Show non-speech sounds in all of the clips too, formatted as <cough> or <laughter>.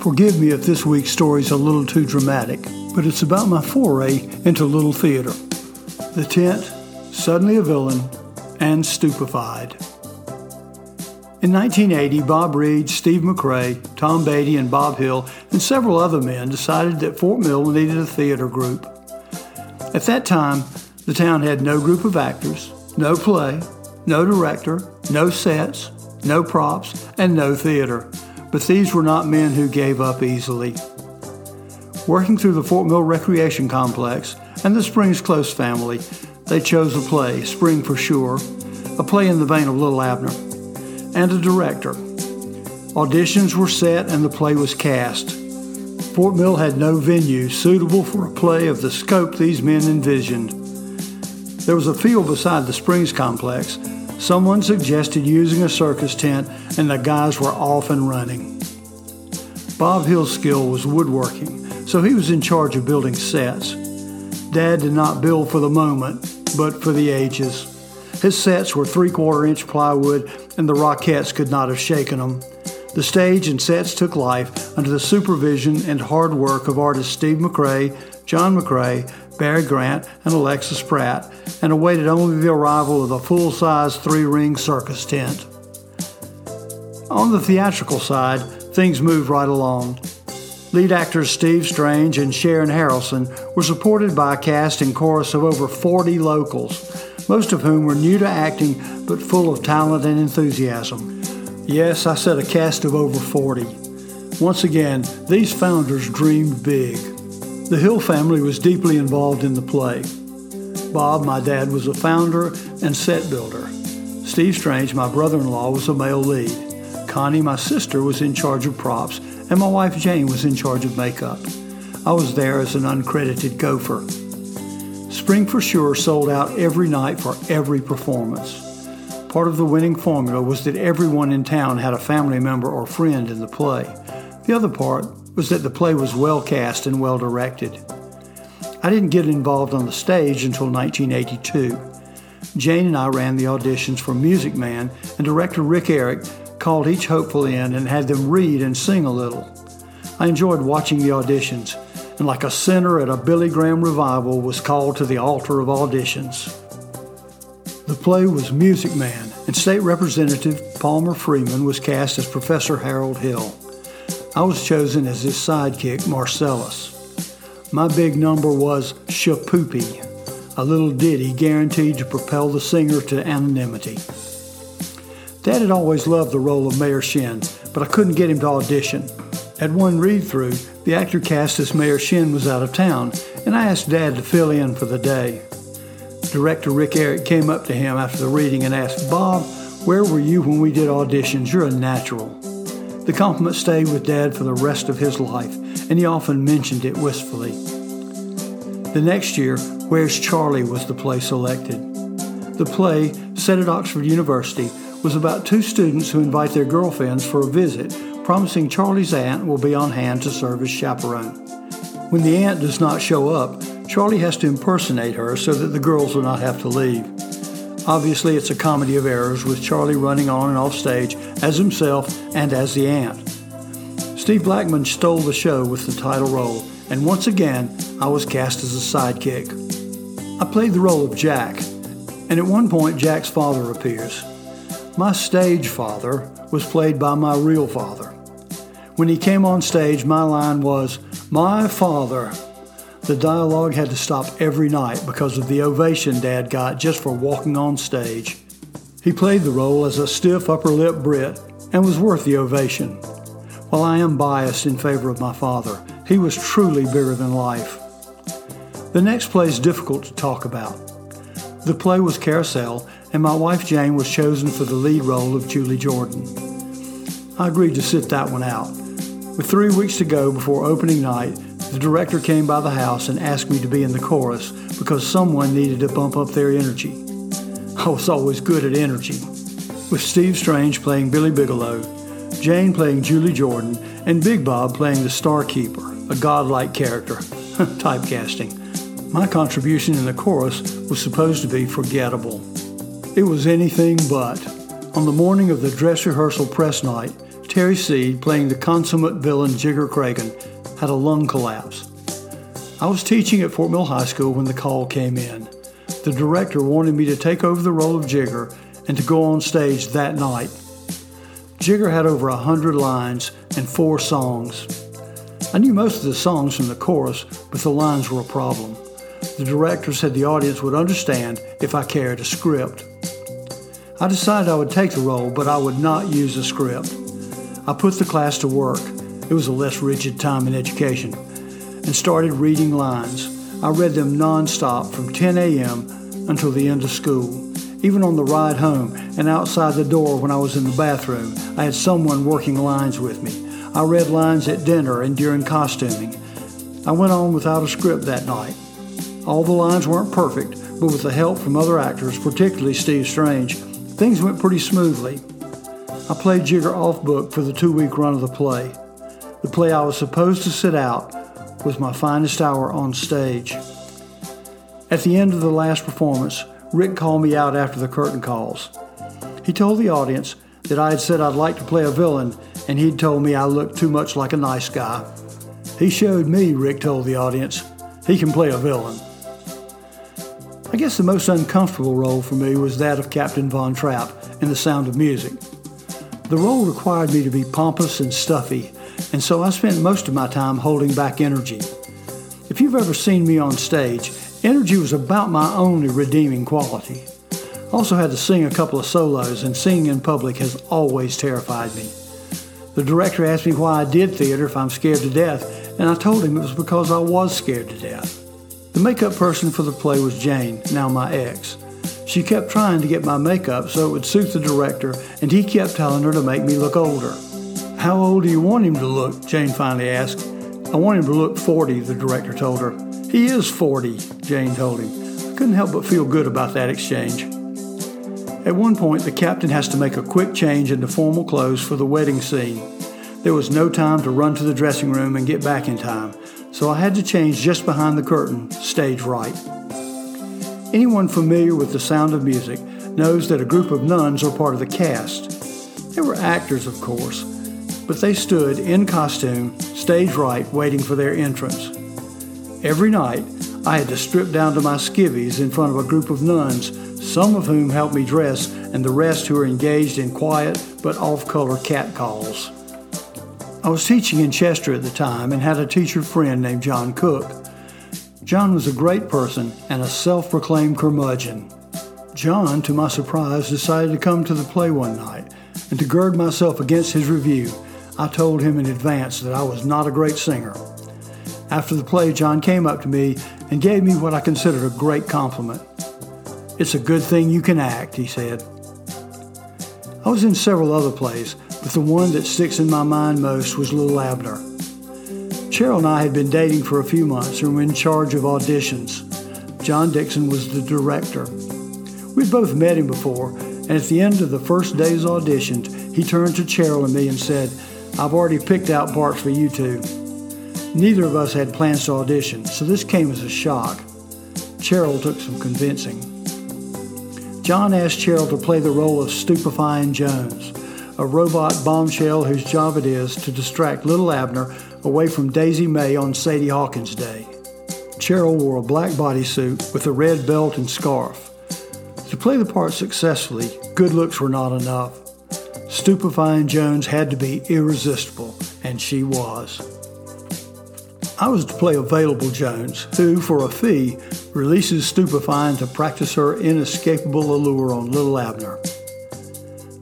Forgive me if this week's story is a little too dramatic, but it's about my foray into little theater. The tent, suddenly a villain, and stupefied. In 1980, Bob Reed, Steve McRae, Tom Beatty, and Bob Hill, and several other men decided that Fort Mill needed a theater group. At that time, the town had no group of actors, no play, no director, no sets, no props, and no theater. But these were not men who gave up easily. Working through the Fort Mill Recreation Complex and the Springs Close family, they chose a play, Spring for Sure, a play in the vein of Little Abner, and a director. Auditions were set and the play was cast. Fort Mill had no venue suitable for a play of the scope these men envisioned. There was a field beside the Springs complex. Someone suggested using a circus tent, and the guys were off and running. Bob Hill's skill was woodworking, so he was in charge of building sets. Dad did not build for the moment, but for the ages. His sets were three quarter inch plywood, and the Rockettes could not have shaken them. The stage and sets took life under the supervision and hard work of artists Steve McRae, John McRae, Barry Grant, and Alexis Pratt, and awaited only the arrival of a full size three ring circus tent. On the theatrical side, things moved right along. Lead actors Steve Strange and Sharon Harrelson were supported by a cast and chorus of over 40 locals, most of whom were new to acting but full of talent and enthusiasm. Yes, I said a cast of over 40. Once again, these founders dreamed big. The Hill family was deeply involved in the play. Bob, my dad, was a founder and set builder. Steve Strange, my brother in law, was a male lead. Connie, my sister, was in charge of props, and my wife Jane was in charge of makeup. I was there as an uncredited gopher. Spring for Sure sold out every night for every performance. Part of the winning formula was that everyone in town had a family member or friend in the play. The other part was that the play was well cast and well directed. I didn't get involved on the stage until 1982. Jane and I ran the auditions for Music Man, and director Rick Eric called each hopeful in and had them read and sing a little. I enjoyed watching the auditions, and like a sinner at a Billy Graham revival, was called to the altar of auditions. The play was Music Man, and State Representative Palmer Freeman was cast as Professor Harold Hill. I was chosen as his sidekick, Marcellus. My big number was Shipoopi, a little ditty guaranteed to propel the singer to anonymity. Dad had always loved the role of Mayor Shinn, but I couldn't get him to audition. At one read through, the actor cast as Mayor Shinn was out of town, and I asked Dad to fill in for the day. Director Rick Eric came up to him after the reading and asked, Bob, where were you when we did auditions? You're a natural. The compliment stayed with Dad for the rest of his life, and he often mentioned it wistfully. The next year, Where's Charlie was the play selected. The play, set at Oxford University, was about two students who invite their girlfriends for a visit, promising Charlie's aunt will be on hand to serve as chaperone. When the aunt does not show up, Charlie has to impersonate her so that the girls will not have to leave. Obviously, it's a comedy of errors with Charlie running on and off stage as himself and as the aunt. Steve Blackman stole the show with the title role, and once again, I was cast as a sidekick. I played the role of Jack, and at one point, Jack's father appears. My stage father was played by my real father. When he came on stage, my line was, My father. The dialogue had to stop every night because of the ovation Dad got just for walking on stage. He played the role as a stiff upper lip Brit and was worth the ovation. While I am biased in favor of my father, he was truly bigger than life. The next play is difficult to talk about. The play was Carousel, and my wife Jane was chosen for the lead role of Julie Jordan. I agreed to sit that one out. With three weeks to go before opening night, the director came by the house and asked me to be in the chorus because someone needed to bump up their energy. I was always good at energy. With Steve Strange playing Billy Bigelow, Jane playing Julie Jordan, and Big Bob playing the Star Keeper, a godlike character. <laughs> Typecasting. My contribution in the chorus was supposed to be forgettable. It was anything but. On the morning of the dress rehearsal press night, Terry Seed, playing the consummate villain Jigger Craigin, had a lung collapse. I was teaching at Fort Mill High School when the call came in. The director wanted me to take over the role of Jigger and to go on stage that night. Jigger had over a hundred lines and four songs. I knew most of the songs from the chorus, but the lines were a problem. The director said the audience would understand if I carried a script. I decided I would take the role, but I would not use a script. I put the class to work. It was a less rigid time in education. And started reading lines. I read them nonstop from 10 a.m. until the end of school. Even on the ride home and outside the door when I was in the bathroom, I had someone working lines with me. I read lines at dinner and during costuming. I went on without a script that night. All the lines weren't perfect, but with the help from other actors, particularly Steve Strange, things went pretty smoothly. I played Jigger off book for the two week run of the play. The play I was supposed to sit out was my finest hour on stage. At the end of the last performance, Rick called me out after the curtain calls. He told the audience that I had said I'd like to play a villain, and he'd told me I looked too much like a nice guy. He showed me, Rick told the audience, he can play a villain. I guess the most uncomfortable role for me was that of Captain Von Trapp in The Sound of Music. The role required me to be pompous and stuffy, and so I spent most of my time holding back energy. If you've ever seen me on stage, energy was about my only redeeming quality. I also had to sing a couple of solos, and singing in public has always terrified me. The director asked me why I did theater if I'm scared to death, and I told him it was because I was scared to death. The makeup person for the play was Jane, now my ex. She kept trying to get my makeup so it would suit the director, and he kept telling her to make me look older. How old do you want him to look? Jane finally asked. I want him to look 40, the director told her. He is 40, Jane told him. I couldn't help but feel good about that exchange. At one point, the captain has to make a quick change into formal clothes for the wedding scene. There was no time to run to the dressing room and get back in time, so I had to change just behind the curtain, stage right. Anyone familiar with the sound of music knows that a group of nuns are part of the cast. They were actors, of course, but they stood in costume, stage right, waiting for their entrance. Every night, I had to strip down to my skivvies in front of a group of nuns, some of whom helped me dress, and the rest who were engaged in quiet but off color catcalls. I was teaching in Chester at the time and had a teacher friend named John Cook. John was a great person and a self proclaimed curmudgeon. John, to my surprise, decided to come to the play one night, and to gird myself against his review, I told him in advance that I was not a great singer. After the play, John came up to me and gave me what I considered a great compliment. It's a good thing you can act, he said. I was in several other plays, but the one that sticks in my mind most was Little Abner. Cheryl and I had been dating for a few months and were in charge of auditions. John Dixon was the director. We'd both met him before, and at the end of the first day's auditions, he turned to Cheryl and me and said, I've already picked out parts for you two. Neither of us had plans to audition, so this came as a shock. Cheryl took some convincing. John asked Cheryl to play the role of Stupefying Jones, a robot bombshell whose job it is to distract little Abner away from Daisy Mae on Sadie Hawkins Day. Cheryl wore a black bodysuit with a red belt and scarf. To play the part successfully, good looks were not enough. Stupefying Jones had to be irresistible, and she was. I was to play Available Jones, who, for a fee, releases Stupefying to practice her inescapable allure on Little Abner.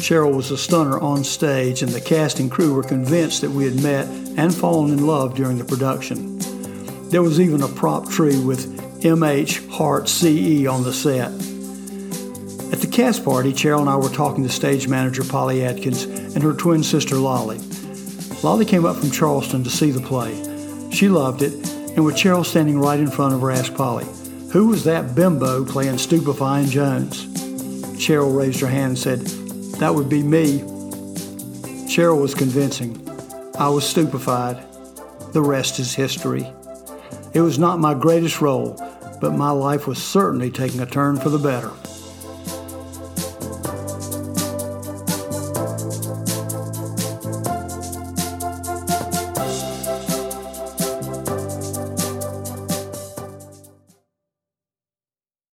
Cheryl was a stunner on stage, and the cast and crew were convinced that we had met and fallen in love during the production. There was even a prop tree with MH Heart CE on the set. At the cast party, Cheryl and I were talking to stage manager Polly Atkins and her twin sister Lolly. Lolly came up from Charleston to see the play. She loved it, and with Cheryl standing right in front of her, asked Polly, Who was that bimbo playing Stupefying Jones? Cheryl raised her hand and said, that would be me. Cheryl was convincing. I was stupefied. The rest is history. It was not my greatest role, but my life was certainly taking a turn for the better.